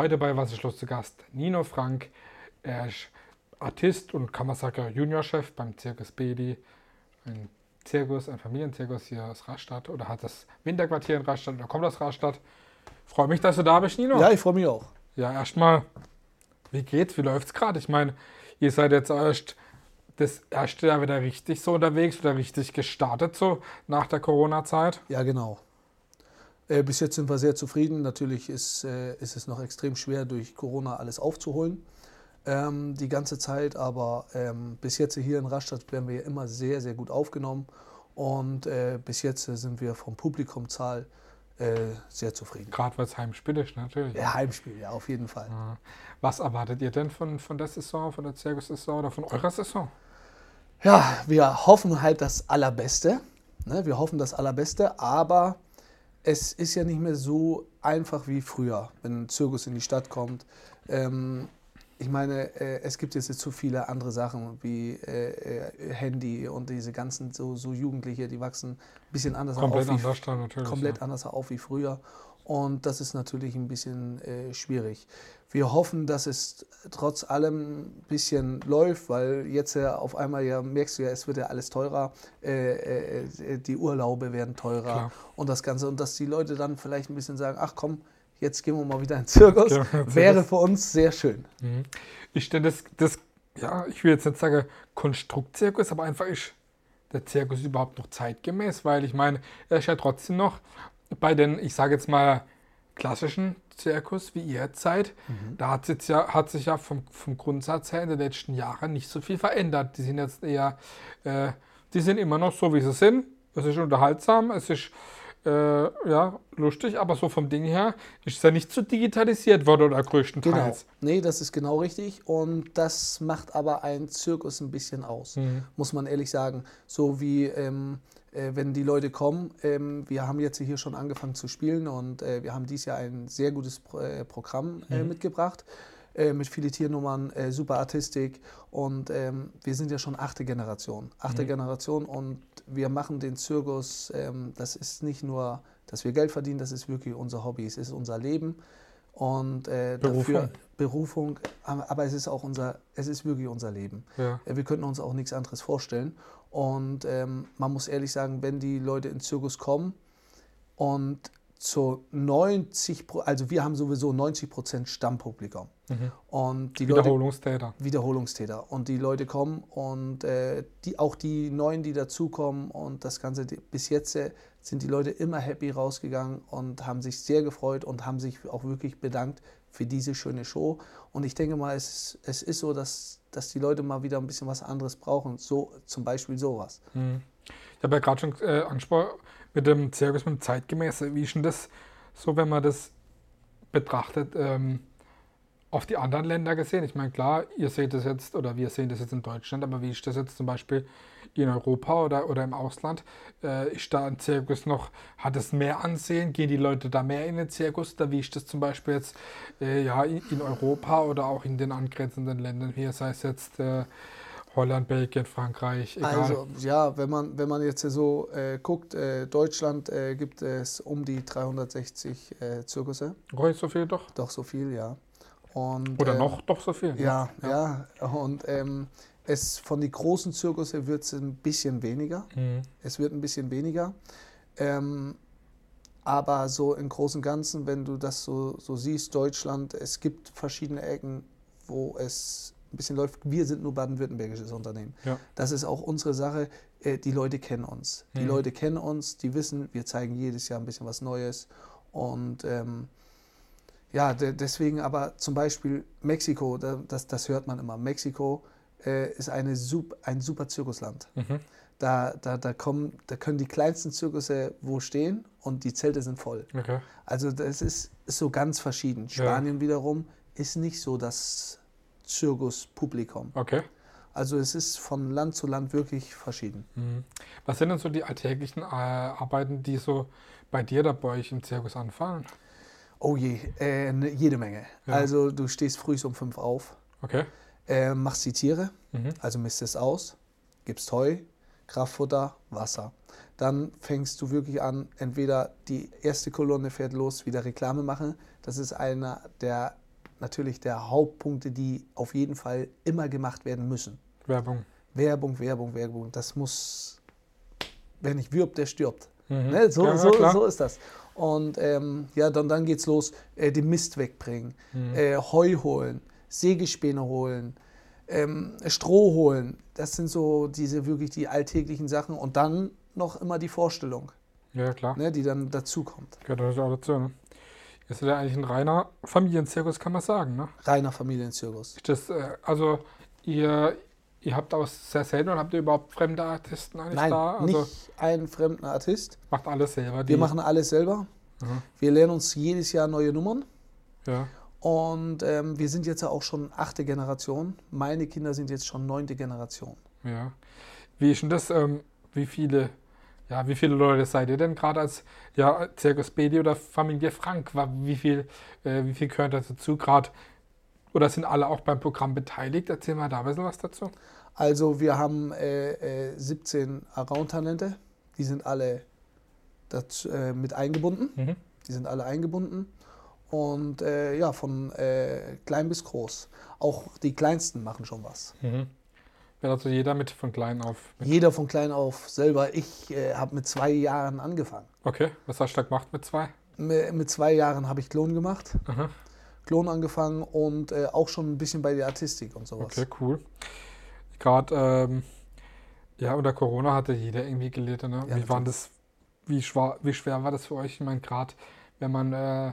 Heute bei Was ist los zu Gast Nino Frank. Er ist Artist und Kammersacker Juniorchef beim Zirkus Bedi. Ein Zirkus, ein Familienzirkus hier aus Rastatt oder hat das Winterquartier in Rastatt oder kommt aus Rastatt. Freue mich, dass du da bist, Nino. Ja, ich freue mich auch. Ja, erstmal, wie geht's? Wie läuft's gerade? Ich meine, ihr seid jetzt erst das erste Jahr wieder richtig so unterwegs oder richtig gestartet so nach der Corona-Zeit. Ja, genau. Äh, bis jetzt sind wir sehr zufrieden. Natürlich ist, äh, ist es noch extrem schwer, durch Corona alles aufzuholen. Ähm, die ganze Zeit, aber ähm, bis jetzt hier in Rastatt werden wir immer sehr, sehr gut aufgenommen. Und äh, bis jetzt sind wir vom Publikumzahl äh, sehr zufrieden. Gerade weil es Heimspiel ist, natürlich. Ja, Heimspiel, ja, auf jeden Fall. Ja. Was erwartet ihr denn von, von der Saison, von der Zirkus-Saison oder von eurer Saison? Ja, wir hoffen halt das Allerbeste. Ne? Wir hoffen das Allerbeste, aber es ist ja nicht mehr so einfach wie früher, wenn ein Zirkus in die Stadt kommt. Ähm, ich meine, äh, es gibt jetzt zu viele andere Sachen wie äh, äh, Handy und diese ganzen so, so Jugendliche, die wachsen ein bisschen anders komplett auf. Anders dann natürlich, komplett ja. anders auf wie früher. Und das ist natürlich ein bisschen äh, schwierig. Wir hoffen, dass es trotz allem ein bisschen läuft, weil jetzt ja auf einmal ja merkst du ja, es wird ja alles teurer, äh, äh, die Urlaube werden teurer Klar. und das Ganze. Und dass die Leute dann vielleicht ein bisschen sagen, ach komm, jetzt gehen wir mal wieder in den Zirkus, Zirkus. wäre für uns sehr schön. Mhm. Ich stelle das, das, ja, ich will jetzt nicht sagen Konstruktzirkus, aber einfach ist der Zirkus überhaupt noch zeitgemäß, weil ich meine, er ist ja trotzdem noch bei den, ich sage jetzt mal, klassischen Zirkus, wie ihr jetzt seid, da hat, jetzt ja, hat sich ja vom, vom Grundsatz her in den letzten Jahren nicht so viel verändert. Die sind jetzt eher, äh, die sind immer noch so, wie sie sind. Es ist unterhaltsam, es ist äh, ja, lustig, aber so vom Ding her ist es ja nicht so digitalisiert worden oder Genau. größtenteils. Nee, das ist genau richtig. Und das macht aber einen Zirkus ein bisschen aus, Mhm. muss man ehrlich sagen. So wie ähm, äh, wenn die Leute kommen, ähm, wir haben jetzt hier schon angefangen zu spielen und äh, wir haben dieses Jahr ein sehr gutes Pro äh, Programm äh, mitgebracht. Äh, mit viele Tiernummern, äh, super Artistik und ähm, wir sind ja schon achte Generation. Achte Generation und wir machen den Zirkus, ähm, das ist nicht nur, dass wir Geld verdienen, das ist wirklich unser Hobby, es ist unser Leben und äh, Berufung. dafür Berufung, aber aber es ist auch unser, es ist wirklich unser Leben. Ja. Äh, Wir könnten uns auch nichts anderes vorstellen. Und ähm, man muss ehrlich sagen, wenn die Leute in den Zirkus kommen und zu 90, Pro- also wir haben sowieso 90 Prozent Stammpublikum. Und die Leute, Wiederholungstäter. Wiederholungstäter. Und die Leute kommen und äh, die, auch die Neuen, die dazukommen und das Ganze, die, bis jetzt äh, sind die Leute immer happy rausgegangen und haben sich sehr gefreut und haben sich auch wirklich bedankt für diese schöne Show. Und ich denke mal, es, es ist so, dass, dass die Leute mal wieder ein bisschen was anderes brauchen. So zum Beispiel sowas. Ich habe ja gerade schon äh, angesprochen, mit dem Zirkus, mit dem Zeitgemäße. Wie ist denn das so, wenn man das betrachtet, ähm, auf die anderen Länder gesehen? Ich meine, klar, ihr seht das jetzt, oder wir sehen das jetzt in Deutschland, aber wie ist das jetzt zum Beispiel in Europa oder, oder im Ausland? Äh, ist da ein Zirkus noch, hat es mehr Ansehen? Gehen die Leute da mehr in den Zirkus? Oder wie ist das zum Beispiel jetzt äh, ja, in, in Europa oder auch in den angrenzenden Ländern hier, sei es jetzt äh, Holland, Belgien, Frankreich, egal. Also ja, wenn man, wenn man jetzt so äh, guckt, äh, Deutschland äh, gibt es um die 360 äh, Zirkusse. Ruhig so viel doch? Doch so viel, ja. Und, Oder ähm, noch doch so viel? Ja, ja. Und ähm, es von den großen Zirkusse wird es ein bisschen weniger. Mhm. Es wird ein bisschen weniger. Ähm, aber so im Großen und Ganzen, wenn du das so, so siehst, Deutschland, es gibt verschiedene Ecken, wo es ein bisschen läuft. Wir sind nur baden-württembergisches Unternehmen. Ja. Das ist auch unsere Sache. Äh, Die Leute kennen uns. Die Mhm. Leute kennen uns, die wissen, wir zeigen jedes Jahr ein bisschen was Neues. Und ähm, ja, de deswegen aber zum Beispiel Mexiko, da, das, das hört man immer. Mexiko äh, ist eine ein super Zirkusland. Mhm. Da, da, da, kommen, da können die kleinsten Zirkusse wo stehen und die Zelte sind voll. Okay. Also das ist, ist so ganz verschieden. Spanien wiederum ist nicht so das Zirkuspublikum. Okay. Also es ist von Land zu Land wirklich verschieden. Mhm. Was sind denn so die alltäglichen äh, Arbeiten, die so bei dir oder bei euch im Zirkus anfallen? Oh je, äh, ne- jede Menge. Ja. Also du stehst früh um fünf auf, Okay. äh, machst die Tiere, Mhm. also misst es aus, gibst Heu, Kraftfutter, Wasser. Dann fängst du wirklich an, entweder die erste Kolonne fährt los, wieder Reklame machen. Das ist einer der natürlich der Hauptpunkte, die auf jeden Fall immer gemacht werden müssen. Werbung. Werbung, Werbung, Werbung. Das muss, wer nicht wirbt, der stirbt. Mhm. Ne? So, Ja, so, so ist das. Und ähm, ja, dann, dann geht's los. Äh, den Mist wegbringen, Mhm. äh, Heu holen, Sägespäne holen, ähm, Stroh holen. Das sind so diese wirklich die alltäglichen Sachen. Und dann noch immer die Vorstellung, Ja, klar. ne, die dann dazukommt. Gehört natürlich auch dazu, ne? Seid ja eigentlich ein reiner Familienzirkus, kann man sagen, ne? Reiner Familienzirkus. Ist Das, äh, also, ihr, ihr habt auch sehr selten und habt ihr überhaupt fremde Artisten eigentlich Nein, da? Also, nicht einen fremden Artist. macht alles selber. Wir machen alles selber. Mhm. Wir lernen uns jedes Jahr neue Nummern. Ja. Und ähm, wir sind jetzt ja auch schon achte Generation. Meine Kinder sind jetzt schon neunte Generation. Ja. Wie ist denn das, ähm, wie viele, ja, wie viele Leute seid ihr denn gerade als ja, Circus Bedi oder Familie Frank? Wie viel, äh, wie viel gehört das dazu gerade? Oder sind alle auch beim Programm beteiligt? Erzähl mal da ein bisschen was dazu. Also wir haben äh, äh, 17 Around-Talente. Die sind alle dazu, äh, mit eingebunden. Mhm. Die sind alle eingebunden. Und äh, ja, von äh, klein bis groß. Auch die Kleinsten machen schon was. Mhm. Also jeder mit von klein auf. Mit. Jeder von klein auf selber. Ich äh, habe mit zwei Jahren angefangen. Okay, was hast du da gemacht mit zwei? Mi- Mit zwei Jahren habe ich Klon gemacht. Aha. Klon angefangen und äh, auch schon ein bisschen bei der Artistik und sowas. Okay, cool. Gerade, ähm, ja, unter Corona hatte jeder irgendwie gelitten. Ne? Ja, wie, war natürlich. das, wie, schwer, wie schwer war das für euch? Ich meine, gerade wenn man äh,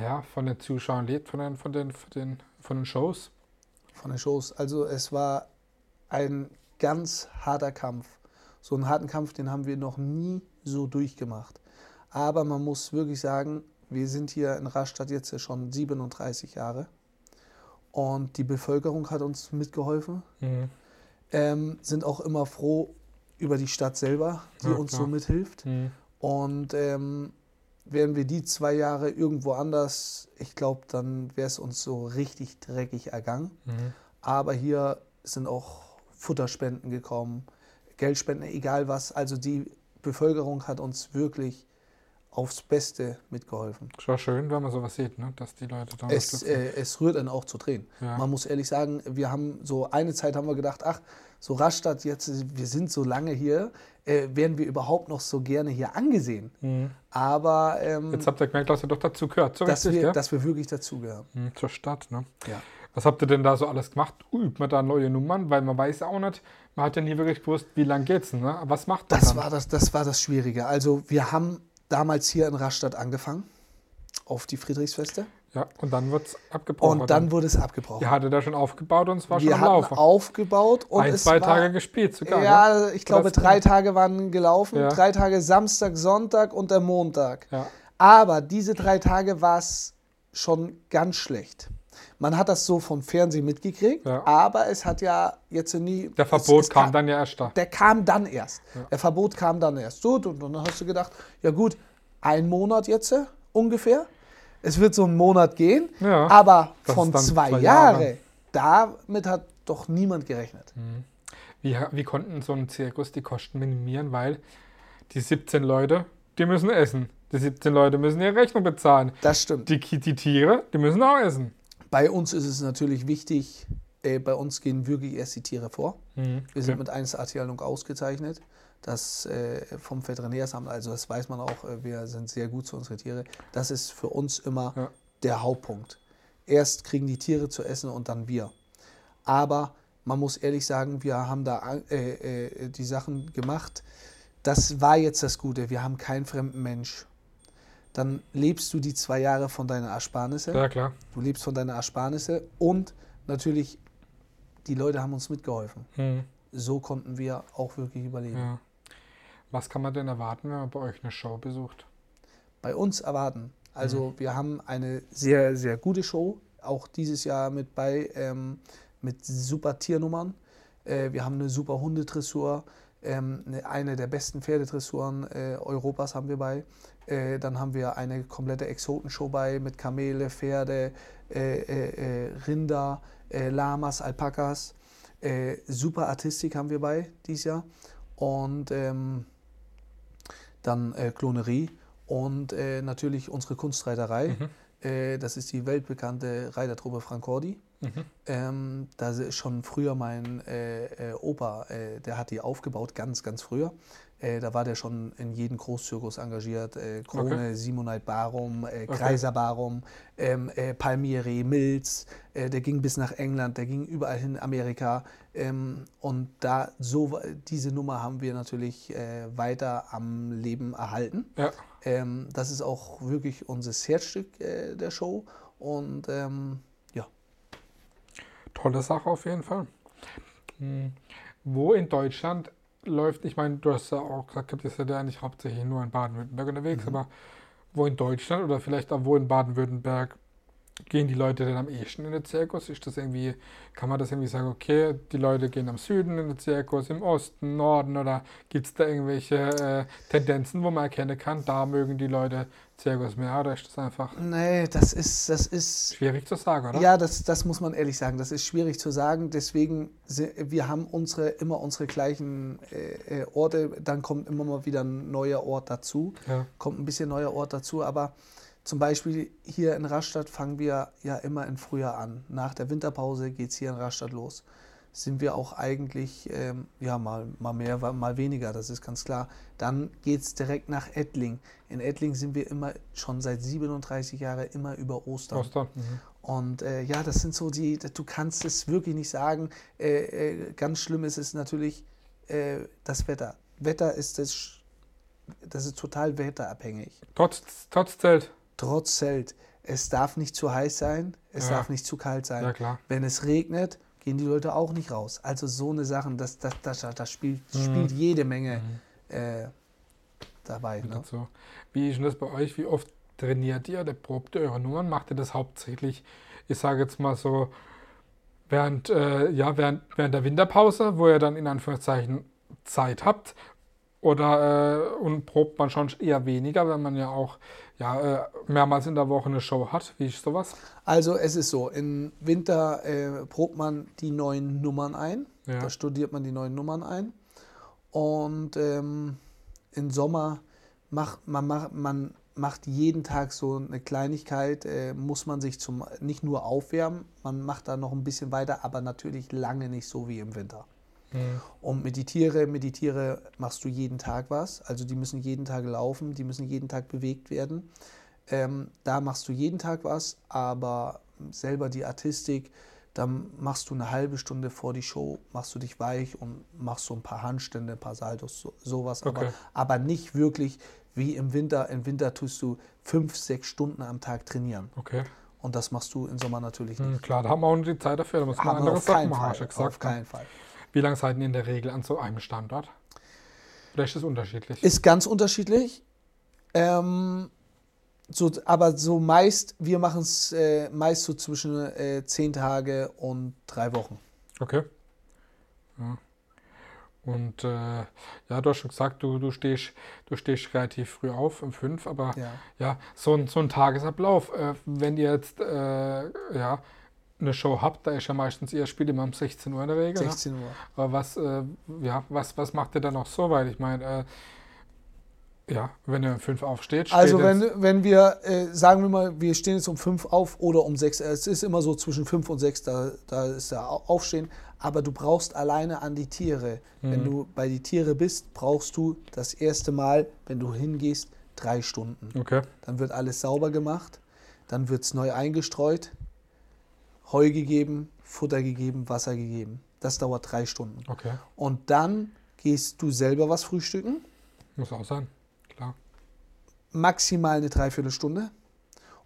ja, von den Zuschauern lebt, von den, von, den, von, den, von den Shows. von den Shows. Also es war ein ganz harter Kampf. So einen harten Kampf, den haben wir noch nie so durchgemacht. Aber man muss wirklich sagen, wir sind hier in Rastatt jetzt schon 37 Jahre und die Bevölkerung hat uns mitgeholfen. Mhm. Ähm, sind auch immer froh über die Stadt selber, die Ja, uns klar. so mithilft. Mhm. Und ähm, wären wir die zwei Jahre irgendwo anders, ich glaube, dann wäre es uns so richtig dreckig ergangen. Mhm. Aber hier sind auch Futterspenden gekommen, Geldspenden, egal was. Also die Bevölkerung hat uns wirklich aufs Beste mitgeholfen. Ist auch schön, wenn man sowas sieht, ne? dass die Leute da Es, äh, es rührt einen auch zu Tränen. Ja. Man muss ehrlich sagen, wir haben so eine Zeit haben wir gedacht, ach, so Rastatt, jetzt, wir sind so lange hier, äh, werden wir überhaupt noch so gerne hier angesehen. Mhm. Aber ähm, Jetzt habt ihr gemerkt, dass ihr doch dazu gehört. So dass, richtig, wir, gell? dass wir wirklich dazugehören. Mhm, zur Stadt, ne? Ja. Was habt ihr denn da so alles gemacht? Übt man da neue Nummern? Weil man weiß auch nicht, man hat ja nie wirklich gewusst, wie lang geht's ne? Was macht Das dann? war das, das war das Schwierige. Also wir haben damals hier in Rastatt angefangen, auf die Friedrichsfeste. Ja, und dann wird's abgebrochen. Und dann wurde es abgebrochen. Ihr hattet da schon aufgebaut und es war schon wir am hatten Laufen. aufgebaut und Ein, es zwei war, Tage gespielt sogar. Ja, ich glaube, das- drei Tage waren gelaufen. Ja. Drei Tage Samstag, Sonntag und der Montag. Ja. Aber diese drei Tage war es schon ganz schlecht. Man hat das so vom Fernsehen mitgekriegt, Ja. aber es hat ja jetzt nie. Der es- Verbot es kam dann ja erst da. Der kam dann erst. Der Verbot kam dann erst. So, und, und dann hast du gedacht, ja gut, ein Monat jetzt äh, ungefähr. Es wird so einen Monat gehen, Ja, aber das von zwei, zwei Jahre, Jahre. damit hat doch niemand gerechnet. Wie, wie konnten so ein Zirkus die Kosten minimieren? Weil die 17 Leute, die müssen essen. Die 17 Leute müssen ihre Rechnung bezahlen. Das stimmt. Die, die Tiere, die müssen auch essen. Bei uns ist es natürlich wichtig, äh, bei uns gehen wirklich erst die Tiere vor. Mhm. Wir sind mit 1A-Tierhaltung ausgezeichnet. Das äh, vom Veterinärsamt, also das weiß man auch, äh, wir sind sehr gut zu unseren Tiere. Das ist für uns immer Ja. der Hauptpunkt. Erst kriegen die Tiere zu essen und dann wir. Aber man muss ehrlich sagen, wir haben da äh, äh, die Sachen gemacht. Das war jetzt das Gute. Wir haben keinen fremden Mensch. Dann lebst du die zwei Jahre von deiner Ersparnisse. Ja, klar. Du lebst von deiner Ersparnisse und natürlich, die Leute haben uns mitgeholfen. Mhm. So konnten wir auch wirklich überleben. Ja. Was kann man denn erwarten, wenn man bei euch eine Show besucht? Bei uns erwarten. Also wir haben eine sehr, sehr gute Show, auch dieses Jahr mit bei, ähm, mit super Tiernummern. Äh, wir haben eine super Hundedressur, ähm, eine, eine der besten Pferdedressuren äh, Europas haben wir bei. Äh, dann haben wir eine komplette Exotenshow bei mit Kamele, Pferde, äh, Rinder, Lamas, Alpakas. Super Artistik haben wir bei dieses Jahr. Und ähm, dann Klonerie und natürlich unsere Kunstreiterei. Mhm. Das ist die weltbekannte Reitertruppe Francordi. Mhm. Ähm, da ist schon früher mein äh, äh, Opa, äh, der hat die aufgebaut, ganz, ganz früher. Äh, da war der schon in jedem Großzirkus engagiert. Äh, Krone, okay. Simonite Barum, äh, Kreiser Barum, ähm, äh, Palmieri, Mills. Äh, der ging bis nach England, der ging überall hin, Amerika. Ähm, und da so diese Nummer haben wir natürlich weiter am Leben erhalten. Ja. Ähm, das ist auch wirklich unser Herzstück der Show. Und ähm. Tolle Sache auf jeden Fall. Hm. Wo in Deutschland läuft, ich meine, du hast ja auch gesagt, ihr seid ja eigentlich hauptsächlich nur in Baden-Württemberg unterwegs, mhm. aber wo in Deutschland oder vielleicht auch wo in Baden-Württemberg gehen die Leute denn am ehesten in den Zirkus? Ist das irgendwie, kann man das irgendwie sagen, okay, die Leute gehen am Süden in den Zirkus, im Osten, Norden oder gibt es da irgendwelche äh, Tendenzen, wo man erkennen kann, da mögen die Leute Zirkus mehr oder ist das einfach? Nee, das ist, das ist. Schwierig zu sagen, oder? Ja, das, das muss man ehrlich sagen. Das ist schwierig zu sagen. Deswegen, wir haben unsere, immer unsere gleichen äh, äh, Orte. Dann kommt immer mal wieder ein neuer Ort dazu. Ja. Kommt ein bisschen neuer Ort dazu. Aber zum Beispiel hier in Rastatt fangen wir ja immer im Frühjahr an. Nach der Winterpause geht es hier in Rastatt los. Sind wir auch eigentlich, ähm, ja, mal, mal mehr, mal weniger, das ist ganz klar. Dann geht es direkt nach Ettling. In Ettling sind wir immer schon seit 37 Jahren immer über Ostern. Ostern. Mhm. Und äh, ja, das sind so die, du kannst es wirklich nicht sagen. Äh, äh, ganz schlimm ist es natürlich äh, das Wetter. Wetter ist das, das ist total wetterabhängig. Trotz, trotz Zelt trotz Zelt. Es darf nicht zu heiß sein, es ja. darf nicht zu kalt sein. Ja, Wenn es regnet, gehen die Leute auch nicht raus. Also so eine Sache, das, das, das, das spielt, mhm. spielt jede Menge mhm. äh, dabei. Ne? So. Wie ist denn das bei euch? Wie oft trainiert ihr oder probt ihr eure Nummern? Macht ihr das hauptsächlich, ich sage jetzt mal so, während, äh, ja, während, während der Winterpause, wo ihr dann in Anführungszeichen Zeit habt? Oder äh, und probt man schon eher weniger, wenn man ja auch ja, äh, mehrmals in der Woche eine Show hat. Wie ist sowas? Also es ist so, im Winter äh, probt man die neuen Nummern ein. Ja. Da studiert man die neuen Nummern ein. Und ähm, im Sommer macht man, macht, man macht jeden Tag so eine Kleinigkeit, äh, muss man sich zum nicht nur aufwärmen, man macht da noch ein bisschen weiter, aber natürlich lange nicht so wie im Winter. Mhm. Und mit die Tiere, mit die Tiere machst du jeden Tag was. Also die müssen jeden Tag laufen, die müssen jeden Tag bewegt werden. Ähm, da machst du jeden Tag was, aber selber die Artistik, dann machst du eine halbe Stunde vor die Show, machst du dich weich und machst so ein paar Handstände, ein paar Saltos, so, sowas. Okay. Aber, aber nicht wirklich wie im Winter. Im Winter tust du fünf, sechs Stunden am Tag trainieren. Okay. Und das machst du im Sommer natürlich hm, nicht. klar, da haben wir auch nicht die Zeit dafür, da muss man andere Sachen machen. Auf keinen Fall. Wie lange seid ihr in der Regel an so einem Standort? Oder ist das unterschiedlich? Ist ganz unterschiedlich. Ähm, so, aber so meist, wir machen es äh, meist so zwischen äh, zehn Tage und drei Wochen. Okay. Ja. Und äh, ja, du hast schon gesagt, du, du, stehst, du stehst relativ früh auf, um fünf, aber ja, ja so, ein, so ein Tagesablauf, äh, wenn ihr jetzt äh, ja, eine Show habt, da ist ja meistens ihr Spiel immer um 16 Uhr in der Regel. 16 ne? Uhr. Aber was, äh, ja, was, was macht ihr dann noch so? Weil ich meine, äh, ja, wenn ihr um 5 aufsteht. Also wenn, wenn wir, äh, sagen wir mal, wir stehen jetzt um 5 auf oder um 6, es ist immer so zwischen 5 und 6, da, da ist der Aufstehen, aber du brauchst alleine an die Tiere. Mhm. Wenn du bei die Tiere bist, brauchst du das erste Mal, wenn du hingehst, drei Stunden. Okay. Dann wird alles sauber gemacht, dann wird es neu eingestreut, Heu gegeben, Futter gegeben, Wasser gegeben. Das dauert drei Stunden. Okay. Und dann gehst du selber was frühstücken. Muss auch sein, klar. Maximal eine Dreiviertelstunde.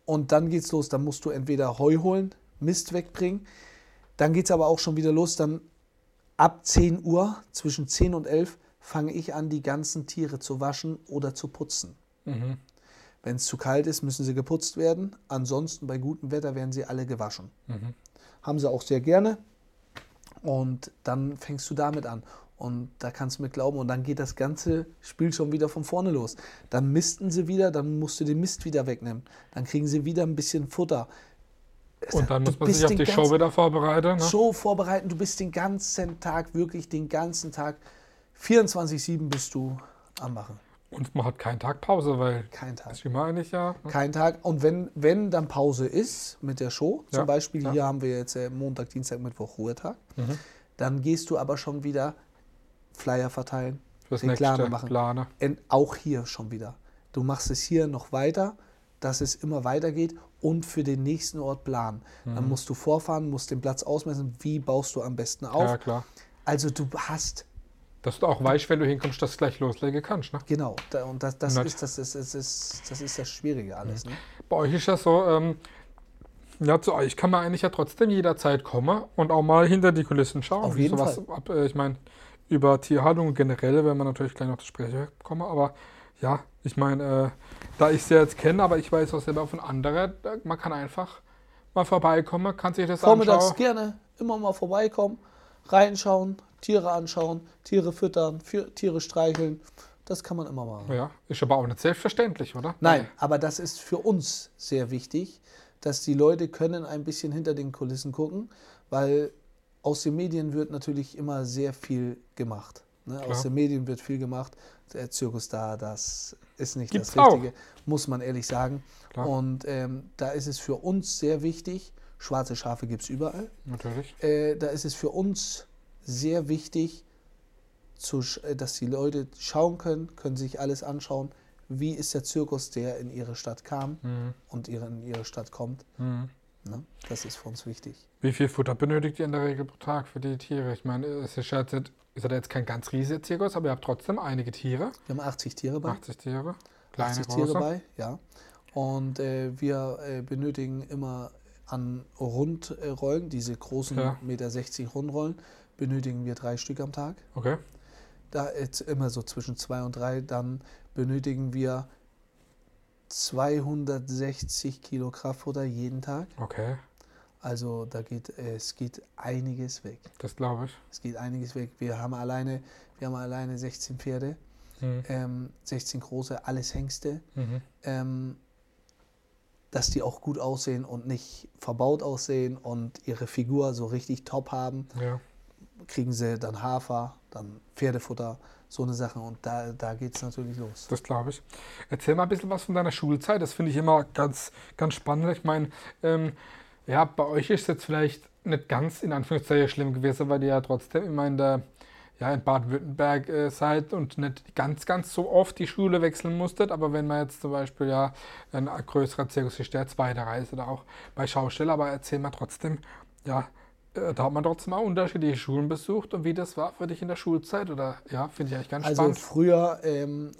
Und dann geht's los. Dann musst du entweder Heu holen, Mist wegbringen. Dann geht es aber auch schon wieder los. Dann ab 10 Uhr, zwischen 10 und 11, fange ich an, die ganzen Tiere zu waschen oder zu putzen. Mhm. Wenn es zu kalt ist, müssen sie geputzt werden. Ansonsten bei gutem Wetter werden sie alle gewaschen. Mhm. Haben sie auch sehr gerne. Und dann fängst du damit an. Und da kannst du mir glauben, und dann geht das ganze Spiel schon wieder von vorne los. Dann misten sie wieder, dann musst du den Mist wieder wegnehmen. Dann kriegen sie wieder ein bisschen Futter. Und dann muss man sich auf die Show wieder vorbereiten. Ne? Show vorbereiten, du bist den ganzen Tag, wirklich den ganzen Tag, 24-7 bist du am Machen. Und man hat keinen Tag Pause, weil Kein Tag. das ist immer eigentlich ja. ne? Kein Tag. Und wenn, wenn dann Pause ist mit der Show, zum Ja, Beispiel ja. hier haben wir jetzt äh, Montag, Dienstag, Mittwoch Ruhetag, Mhm. dann gehst du aber schon wieder Flyer verteilen, Fürs Den nächste Planer machen. Planer. En- auch hier schon wieder. Du machst es hier noch weiter, dass es immer weitergeht und für den nächsten Ort planen. Dann musst du vorfahren, musst den Platz ausmessen, wie baust du am besten auf. Ja, klar. Also du hast, Dass du auch weißt, wenn du hinkommst, dass du gleich loslegen kannst. Ne? genau, da, und das, das, ist, das, ist, das, ist, das ist das Schwierige alles. Ne? Bei euch ist ja so, ähm, ja, zu euch kann man eigentlich ja trotzdem jederzeit kommen und auch mal hinter die Kulissen schauen. Auf jeden Fall. Ab, äh, ich meine, über Tierhaltung generell werden wir natürlich gleich noch zu sprechen kommen, aber ja, ich meine, äh, da ich sie jetzt kenne, aber ich weiß auch selber von anderen, man kann einfach mal vorbeikommen, kann sich das Vormittags anschauen. gerne immer mal vorbeikommen, reinschauen, Tiere anschauen, Tiere füttern, für, Tiere streicheln. Das kann man immer machen. Ja, ist aber auch nicht selbstverständlich, oder? Nein, aber das ist für uns sehr wichtig, dass die Leute können ein bisschen hinter den Kulissen gucken, weil aus den Medien wird natürlich immer sehr viel gemacht. Ne? Aus den Medien wird viel gemacht. Der Zirkus da, das ist nicht Gibt's das auch. Richtige, muss man ehrlich sagen. Klar. Und ähm, da ist es für uns sehr wichtig, schwarze Schafe gibt es überall. Natürlich. Äh, da ist es für uns sehr wichtig, zu, äh, dass die Leute schauen können, können sich alles anschauen, wie ist der Zirkus, der in ihre Stadt kam Mhm. und ihre, in ihre Stadt kommt. Mhm. Ne? Das ist für uns wichtig. Wie viel Futter benötigt ihr in der Regel pro Tag für die Tiere? Ich meine, es ist ja jetzt, ist ja jetzt kein ganz riesiger Zirkus, aber ihr habt trotzdem einige Tiere. Wir haben 80 Tiere bei. 80 Tiere. Kleine, 80 Tiere große. bei, ja. Und äh, wir äh, benötigen immer an Rundrollen, diese großen Ja. Meter 60 Rundrollen, benötigen wir drei Stück am Tag. Okay. Da ist immer so zwischen zwei und drei. Dann benötigen wir 260 Kilo Kraftfutter jeden Tag. Okay. Also da geht es geht einiges weg. Das glaube ich. Es geht einiges weg. Wir haben alleine, wir haben alleine 16 Pferde, Mhm. ähm, 16 große, alles Hengste. Mhm. Ähm, dass die auch gut aussehen und nicht verbaut aussehen und ihre Figur so richtig top haben, Ja. Kriegen sie dann Hafer, dann Pferdefutter, so eine Sache. Und da, da geht es natürlich los. Das glaube ich. Erzähl mal ein bisschen was von deiner Schulzeit. Das finde ich immer ganz, ganz spannend. Ich meine, ähm, ja, bei euch ist es jetzt vielleicht nicht ganz in Anführungszeichen schlimm gewesen, weil ihr ja trotzdem immer in der ja, in Baden-Württemberg äh, seid und nicht ganz, ganz so oft die Schule wechseln musstet. Aber wenn man jetzt zum Beispiel ja ein größerer Zirkus ist, der zweite Reise oder auch bei Schausteller, aber erzähl mal trotzdem, ja, da hat man trotzdem auch unterschiedliche Schulen besucht und wie das war für dich in der Schulzeit oder ja, finde ich eigentlich ganz Also spannend. früher, ähm,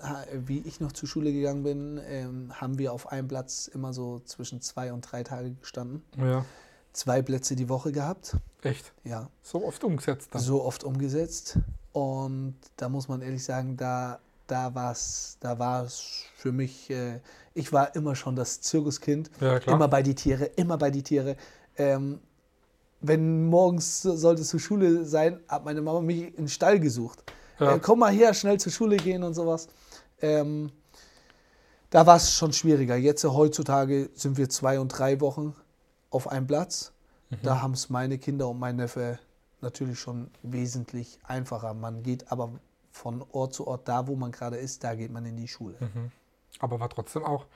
wie ich noch zur Schule gegangen bin, ähm, haben wir auf einem Platz immer so zwischen zwei und drei Tage gestanden. Ja, Zwei Plätze die Woche gehabt. echt. Ja, So oft umgesetzt dann. so oft umgesetzt. Und da muss man ehrlich sagen, da, da war es da war's für mich, äh, ich war immer schon das Zirkuskind. Ja, klar. Immer bei die Tiere, immer bei die Tiere. Ähm, wenn morgens sollte es zur Schule sein, hat meine Mama mich in den Stall gesucht. Ja. Äh, komm mal her, schnell zur Schule gehen und sowas. Ähm, da war es schon schwieriger. Jetzt äh, heutzutage sind wir zwei und drei Wochen auf einem Platz. Mhm. Da haben es meine Kinder und mein Neffe natürlich schon wesentlich einfacher. Man geht aber von Ort zu Ort, da wo man gerade ist, da geht man in die Schule. Mhm. Aber war trotzdem auch,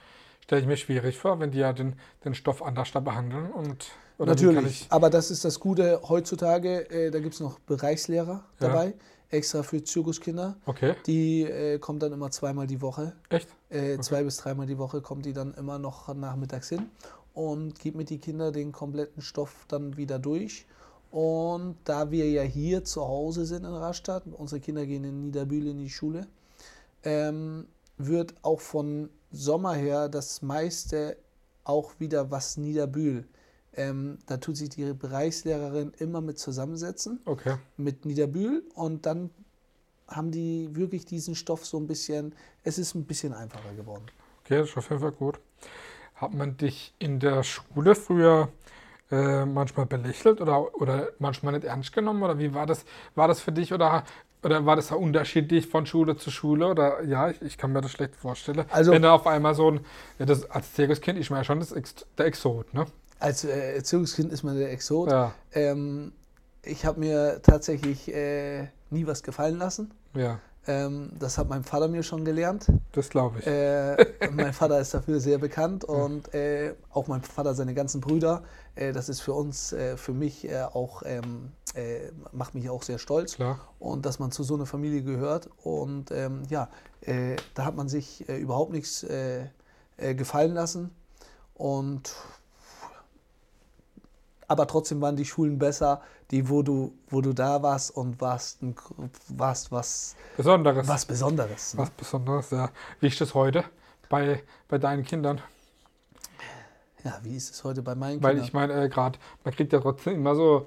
stelle ich mir schwierig vor, wenn die ja den, den Stoff anders da behandeln und Natürlich, ich, aber das ist das Gute heutzutage. Äh, da gibt es noch Bereichslehrer Ja. dabei, extra für Zirkuskinder. Okay, Die äh, kommt dann immer zweimal die Woche. echt? Äh, Zwei bis dreimal die Woche kommt die dann immer noch nachmittags hin und gibt mit die Kinder den kompletten Stoff dann wieder durch. Und da wir ja hier zu Hause sind in Rastatt, unsere Kinder gehen in Niederbühl in die Schule, ähm, wird auch von Sommer her das meiste auch wieder was Niederbühl. Ähm, da tut sich die Bereichslehrerin immer mit zusammensetzen Okay. mit Niederbühl und dann haben die wirklich diesen Stoff so ein bisschen, es ist ein bisschen einfacher geworden. Okay, das ist auf jeden Fall gut. Hat man dich in der Schule früher äh, manchmal belächelt oder, oder manchmal nicht ernst genommen? Oder wie war das? War das für dich oder, oder war das ja unterschiedlich von Schule zu Schule? Oder ja, ich, ich kann mir das schlecht vorstellen. Also- Wenn da auf einmal so ein, ja, das, als Zirkuskind, ich meine schon das Ex, der Exot, ne? Als äh, Erziehungskind ist man der Exot. Ja, Ähm, ich habe mir tatsächlich äh, nie was gefallen lassen. ja. Ähm, das hat mein Vater mir schon gelernt. Das glaube ich. Äh, mein Vater ist dafür sehr bekannt und äh, auch mein Vater, seine ganzen Brüder. Äh, das ist für uns, äh, für mich äh, auch, ähm, äh, macht mich auch sehr stolz. Klar. Und dass man zu so einer Familie gehört. Und ähm, ja, da hat man sich überhaupt nichts gefallen lassen. Und aber trotzdem waren die Schulen besser, die, wo du, wo du da warst und warst, warst was Besonderes. Was Besonderes. Ne? Was Besonderes, ja. Wie ist das heute bei, bei deinen Kindern? Ja, wie ist es heute bei meinen Weil Kindern? ich meine, äh, gerade, man kriegt ja trotzdem immer so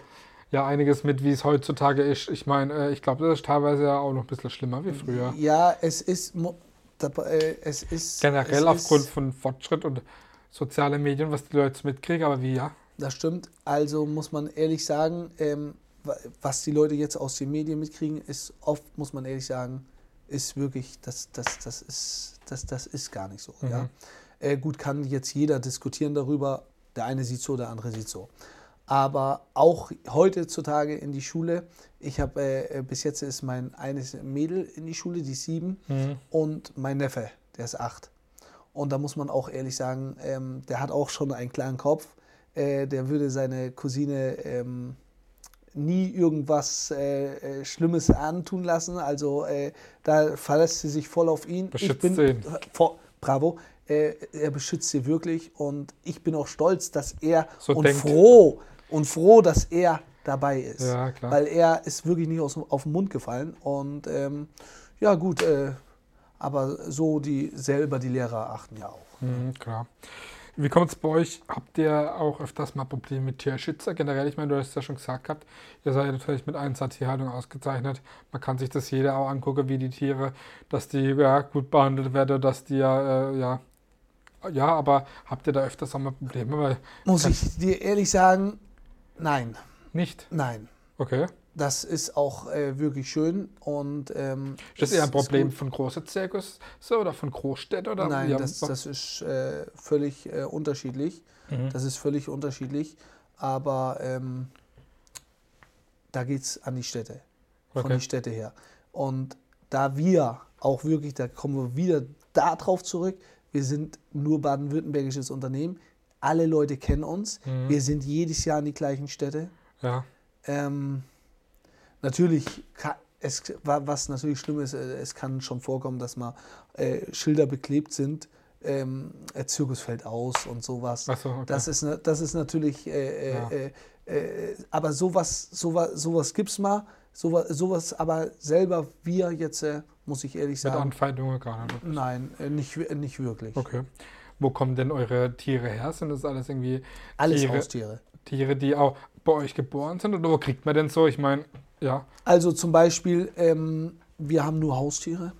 ja einiges mit, wie es heutzutage ist. Ich meine, äh, ich glaube, das ist teilweise ja auch noch ein bisschen schlimmer wie früher. Ja, es ist, äh, es ist generell es aufgrund ist, von Fortschritt und sozialen Medien, was die Leute mitkriegen, aber wie ja. Das stimmt. Also muss man ehrlich sagen, ähm, was die Leute jetzt aus den Medien mitkriegen, ist oft, muss man ehrlich sagen, ist wirklich, das, das, das, ist, das, das ist gar nicht so. Mhm. Ja? Äh, gut, kann jetzt jeder diskutieren darüber. Der eine sieht so, der andere sieht so. Aber auch heutzutage in die Schule, ich habe äh, bis jetzt ist mein eines Mädel in die Schule, die ist sieben, mhm. und mein Neffe, der ist acht. Und da muss man auch ehrlich sagen, ähm, der hat auch schon einen klaren Kopf äh, der würde seine Cousine ähm, nie irgendwas äh, äh, Schlimmes antun lassen. Also äh, da verlässt sie sich voll auf ihn. Beschützt ich bin, ihn. Vor, bravo. Er beschützt sie wirklich und ich bin auch stolz, dass er so und denkt. froh und froh, dass er dabei ist. Ja. Weil er ist wirklich nicht aus, auf den Mund gefallen. Und ähm, ja, gut, äh, aber so die selber die Lehrer achten ja auch. Mhm, klar. Wie kommt es bei euch? Habt ihr auch öfters mal Probleme mit Tierschützer generell? Ich meine, du hast es ja schon gesagt gehabt, ihr seid natürlich mit einer Tierhaltung ausgezeichnet. Man kann sich das jeder auch angucken, wie die Tiere, dass die ja, gut behandelt werden, dass die ja, äh, ja, ja, aber habt ihr da öfters auch mal Probleme? Weil Muss ich dir ehrlich sagen, nein. Nicht? Nein. Okay. Das ist auch äh, wirklich schön. Und, ähm, ist das eher ein Problem von großen Zirkus oder von Großstädten? Oder Nein, das, das ist äh, völlig äh, unterschiedlich. Mhm. Das ist völlig unterschiedlich. Aber ähm, da geht es an die Städte. Von okay. die Städte her. Und da wir auch wirklich, da kommen wir wieder darauf zurück, wir sind nur baden-württembergisches Unternehmen. Alle Leute kennen uns. Mhm. Wir sind jedes Jahr in die gleichen Städte. Ja. Ähm, Natürlich, es, was natürlich schlimm ist, äh, es kann schon vorkommen, dass mal äh, Schilder beklebt sind, ähm, Zirkus fällt aus und sowas. So, okay. das, ist, das ist natürlich, äh, ja. Äh, äh, aber sowas, sowas, sowas gibt es mal. Sowas, sowas aber selber wir jetzt, äh, muss ich ehrlich sagen. Mit Anfeindungen gar nicht. Nein, nicht, nicht wirklich. Okay. Wo kommen denn eure Tiere her? Sind das alles irgendwie. Alles Tiere, Haustiere. Tiere, die auch bei euch geboren sind? Oder wo kriegt man denn so? Ich meine, ja. Also zum Beispiel, ähm, wir haben nur Haustiere.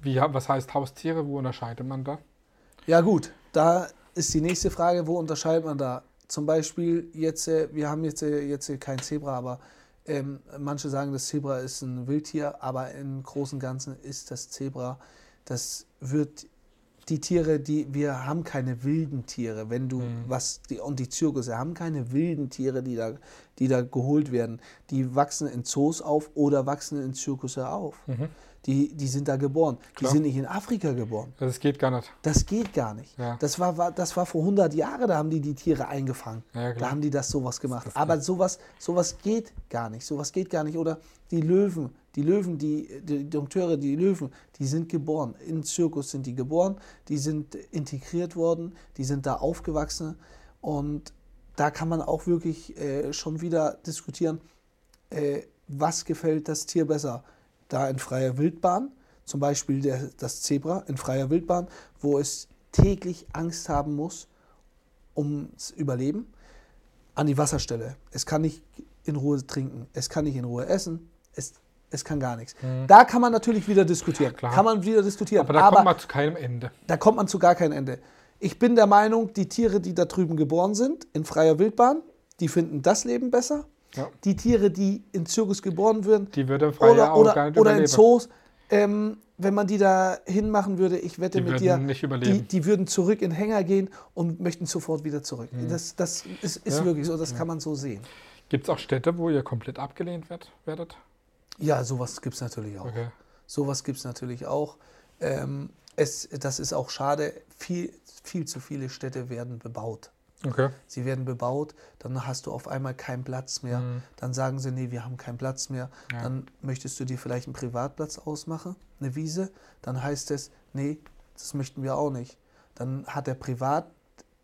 Wie, was heißt Haustiere? Wo unterscheidet man da? Ja gut, da ist die nächste Frage, wo unterscheidet man da? Zum Beispiel jetzt, äh, wir haben jetzt, äh, jetzt kein Zebra, aber ähm, manche sagen, das Zebra ist ein Wildtier, aber im Großen und Ganzen ist das Zebra, das wird die Tiere, die wir haben keine wilden Tiere, wenn du mhm. was die und die Zirkusse haben keine wilden Tiere, die da, die da geholt werden. Die wachsen in Zoos auf oder wachsen in Zirkusse auf. Mhm. Die, die sind da geboren. Klar. Die sind nicht in Afrika geboren. Das geht gar nicht. Das geht gar nicht. Ja. Das, war, war, das war vor 100 Jahren, da haben die die Tiere eingefangen. Ja, da haben die das sowas gemacht. Das Aber sowas, sowas geht gar nicht. Sowas geht gar nicht. Oder die Löwen, die Löwen, die, die Dompteure, die Löwen, die sind geboren. Im Zirkus sind die geboren, die sind integriert worden, die sind da aufgewachsen. Und da kann man auch wirklich äh, schon wieder diskutieren, äh, was gefällt das Tier besser. Da in freier Wildbahn, zum Beispiel der, das Zebra in freier Wildbahn, wo es täglich Angst haben muss ums Überleben, an die Wasserstelle. Es kann nicht in Ruhe trinken, es kann nicht in Ruhe essen, es es kann gar nichts. Mhm. Da kann man natürlich wieder diskutieren. Ja, kann man wieder diskutieren. Aber da Aber kommt man zu keinem Ende. Da kommt man zu gar keinem Ende. Ich bin der Meinung, die Tiere, die da drüben geboren sind, in freier Wildbahn, die finden das Leben besser. Ja. Die Tiere, die in Zirkus geboren würden, die würden oder, oder, gar nicht oder in Zoos, ähm, wenn man die da hinmachen würde, ich wette die mit dir, die, die, würden zurück in Hänger gehen und möchten sofort wieder zurück. Mhm. Das, das ist, ist ja. wirklich so, das kann man so sehen. Gibt es auch Städte, wo ihr komplett abgelehnt werdet? Ja, sowas gibt es natürlich auch. Okay. Sowas gibt es natürlich auch. Ähm, es, das ist auch schade. Viel, viel zu viele Städte werden bebaut. Okay. Sie werden bebaut, dann hast du auf einmal keinen Platz mehr. Mhm. Dann sagen sie, nee, wir haben keinen Platz mehr. Ja. Dann möchtest du dir vielleicht einen Privatplatz ausmachen, eine Wiese. Dann heißt es, nee, das möchten wir auch nicht. Dann hat der Privat,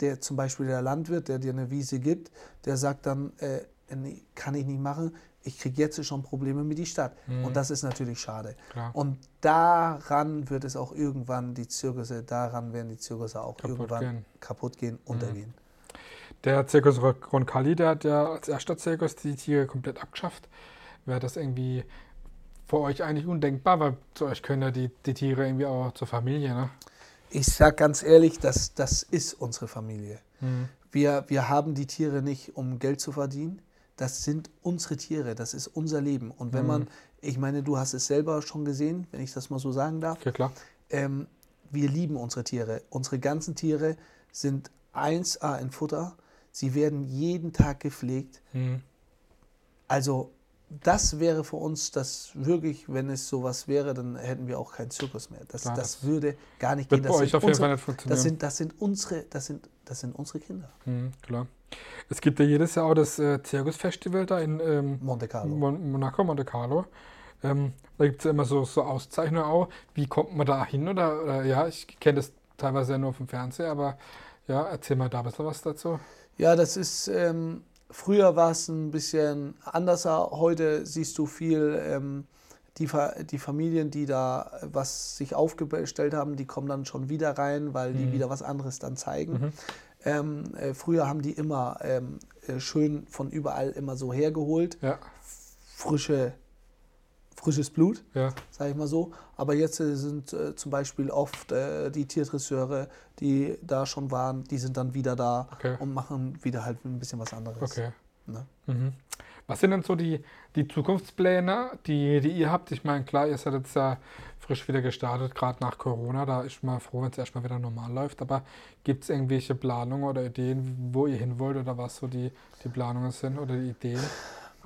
der zum Beispiel der Landwirt, der dir eine Wiese gibt, der sagt dann, äh, nee, kann ich nicht machen. Ich kriege jetzt schon Probleme mit die Stadt. Mhm. Und das ist natürlich schade. Klar. Und daran wird es auch irgendwann die Zirkusse, daran werden die Zirkusse auch Kaputt irgendwann gehen. Mhm. kaputt gehen, untergehen. Der Zirkus Roncalli, der hat ja als erster Zirkus die Tiere komplett abgeschafft. Wäre das irgendwie für euch eigentlich undenkbar, weil zu euch können ja die, die Tiere irgendwie auch zur Familie, ne? Ich sage ganz ehrlich, das, das ist unsere Familie. Mhm. Wir, wir haben die Tiere nicht, um Geld zu verdienen. Das sind unsere Tiere, das ist unser Leben. Und wenn Mhm. man, ich meine, du hast es selber schon gesehen, wenn ich das mal so sagen darf, Okay, klar. ähm, wir lieben unsere Tiere. Unsere ganzen Tiere sind 1A in Futter. Sie werden jeden Tag gepflegt. Mhm. Also das wäre für uns das wirklich, wenn es sowas wäre, dann hätten wir auch keinen Zirkus mehr. Das, Klar, das das würde gar nicht gehen. Das sind, unsere, das, sind, das, sind unsere, das, sind, das sind unsere Kinder. Mhm, klar. Es gibt ja jedes Jahr auch das äh, Zirkusfestival da in ähm, Monte Carlo. Mon Monaco, Monte Carlo. Ähm, da gibt es ja immer so, so Auszeichnungen auch. Wie kommt man da hin? Oder, oder ja, ich kenne das teilweise ja nur vom Fernseher, aber ja, erzähl mal da ein bisschen was dazu. Ja, das ist, ähm, früher war es ein bisschen anders. Heute siehst du viel, ähm, die, die Familien, die da was sich aufgestellt haben, die kommen dann schon wieder rein, weil die Mhm. wieder was anderes dann zeigen. Mhm. Ähm, äh, früher haben die immer ähm, äh, schön von überall immer so hergeholt, Ja, frische, frisches Blut, ja, sage ich mal so. Aber jetzt äh, sind äh, zum Beispiel oft äh, die Tiertresseure, die da schon waren, die sind dann wieder da okay. und machen wieder halt ein bisschen was anderes. Okay. Ne? Mhm. Was sind denn so die, die Zukunftspläne, die, die ihr habt? Ich meine, klar, ihr seid jetzt ja frisch wieder gestartet, gerade nach Corona. Da ist man froh, wenn es erstmal wieder normal läuft. Aber gibt es irgendwelche Planungen oder Ideen, wo ihr hin wollt oder was so die, die Planungen sind oder die Ideen?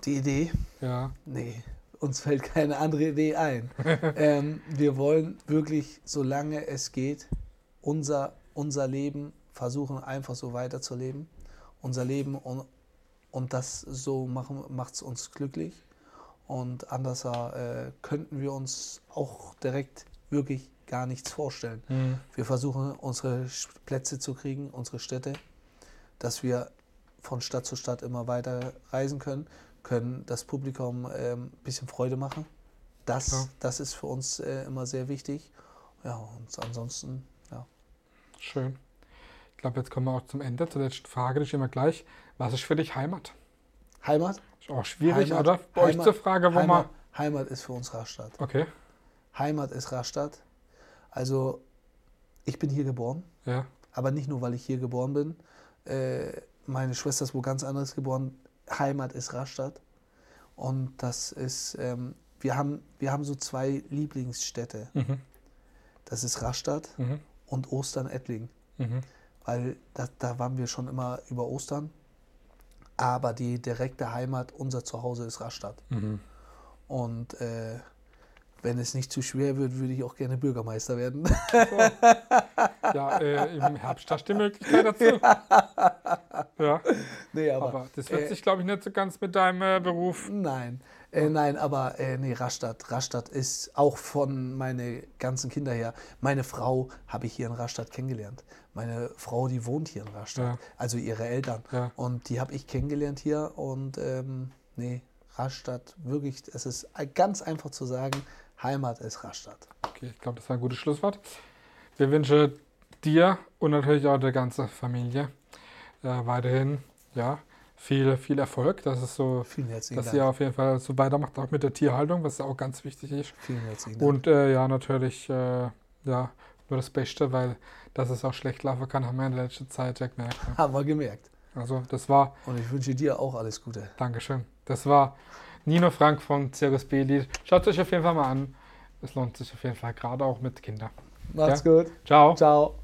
Die Idee? Ja. Nee, uns fällt keine andere Idee ein. ähm, wir wollen wirklich, solange es geht, unser, unser Leben versuchen, einfach so weiterzuleben. Unser Leben und, und das so machen macht es uns glücklich. Und anders äh, könnten wir uns auch direkt wirklich gar nichts vorstellen. Mhm. Wir versuchen, unsere Plätze zu kriegen, unsere Städte, dass wir von Stadt zu Stadt immer weiter reisen können, können das Publikum ähm, ein bisschen Freude machen. Das, Ja. das ist für uns äh, immer sehr wichtig. Ja, und ansonsten, ja. Schön. Ich glaube, jetzt kommen wir auch zum Ende. Zur letzten Frage, die ist immer gleich. Was ist für dich Heimat? Heimat? Ist auch schwierig, Heimat- oder? Bei euch Heimat- zur Frage, wo Heimat, Heimat ist für uns Rastatt. man. Okay, Heimat ist Rastatt. Also, ich bin hier geboren. ja. aber nicht nur, weil ich hier geboren bin. Äh, meine Schwester ist wo ganz anderes geboren. Heimat ist Rastatt. Und das ist, ähm, wir, haben, wir haben so zwei Lieblingsstädte. Mhm. Das ist Rastatt Mhm. und Ostern-Ettling. Mhm. Weil da, da waren wir schon immer über Ostern. Aber die direkte Heimat, unser Zuhause ist Rastatt. Mhm. Und äh, wenn es nicht zu schwer wird, würde ich auch gerne Bürgermeister werden. Ja, äh, im Herbst hast du die Möglichkeit dazu. Ja, nee, aber das wird äh, sich, glaube ich, nicht so ganz mit deinem äh, Beruf. Nein, äh, nein, aber äh, nee, Rastatt. Rastatt ist auch von meine ganzen Kinder her. Meine Frau habe ich hier in Rastatt kennengelernt. Meine Frau, die wohnt hier in Rastatt, Ja. also ihre Eltern. Ja. Und die habe ich kennengelernt hier und ähm, nee, Rastatt, wirklich, es ist ganz einfach zu sagen, Heimat ist Rastatt. Okay, ich glaube, das war ein gutes Schlusswort. Wir wünschen dir und natürlich auch der ganzen Familie äh, weiterhin ja, viel, viel Erfolg, dass es so, Vielen herzlichen dass Dank. ihr auf jeden Fall so weitermacht, auch mit der Tierhaltung, was ja auch ganz wichtig ist. Vielen herzlichen Dank. Und äh, ja, natürlich äh, ja, nur das Beste, weil dass es auch schlecht laufen kann, haben wir in der letzten Zeit ja gemerkt. Ne? Haben wir gemerkt. Also das war, Und ich wünsche dir auch alles Gute. Dankeschön, das war Nino Frank von Circus B-Lied. Schaut es euch auf jeden Fall mal an. Es lohnt sich auf jeden Fall, gerade auch mit Kindern. Macht's gut. Ciao. Ciao.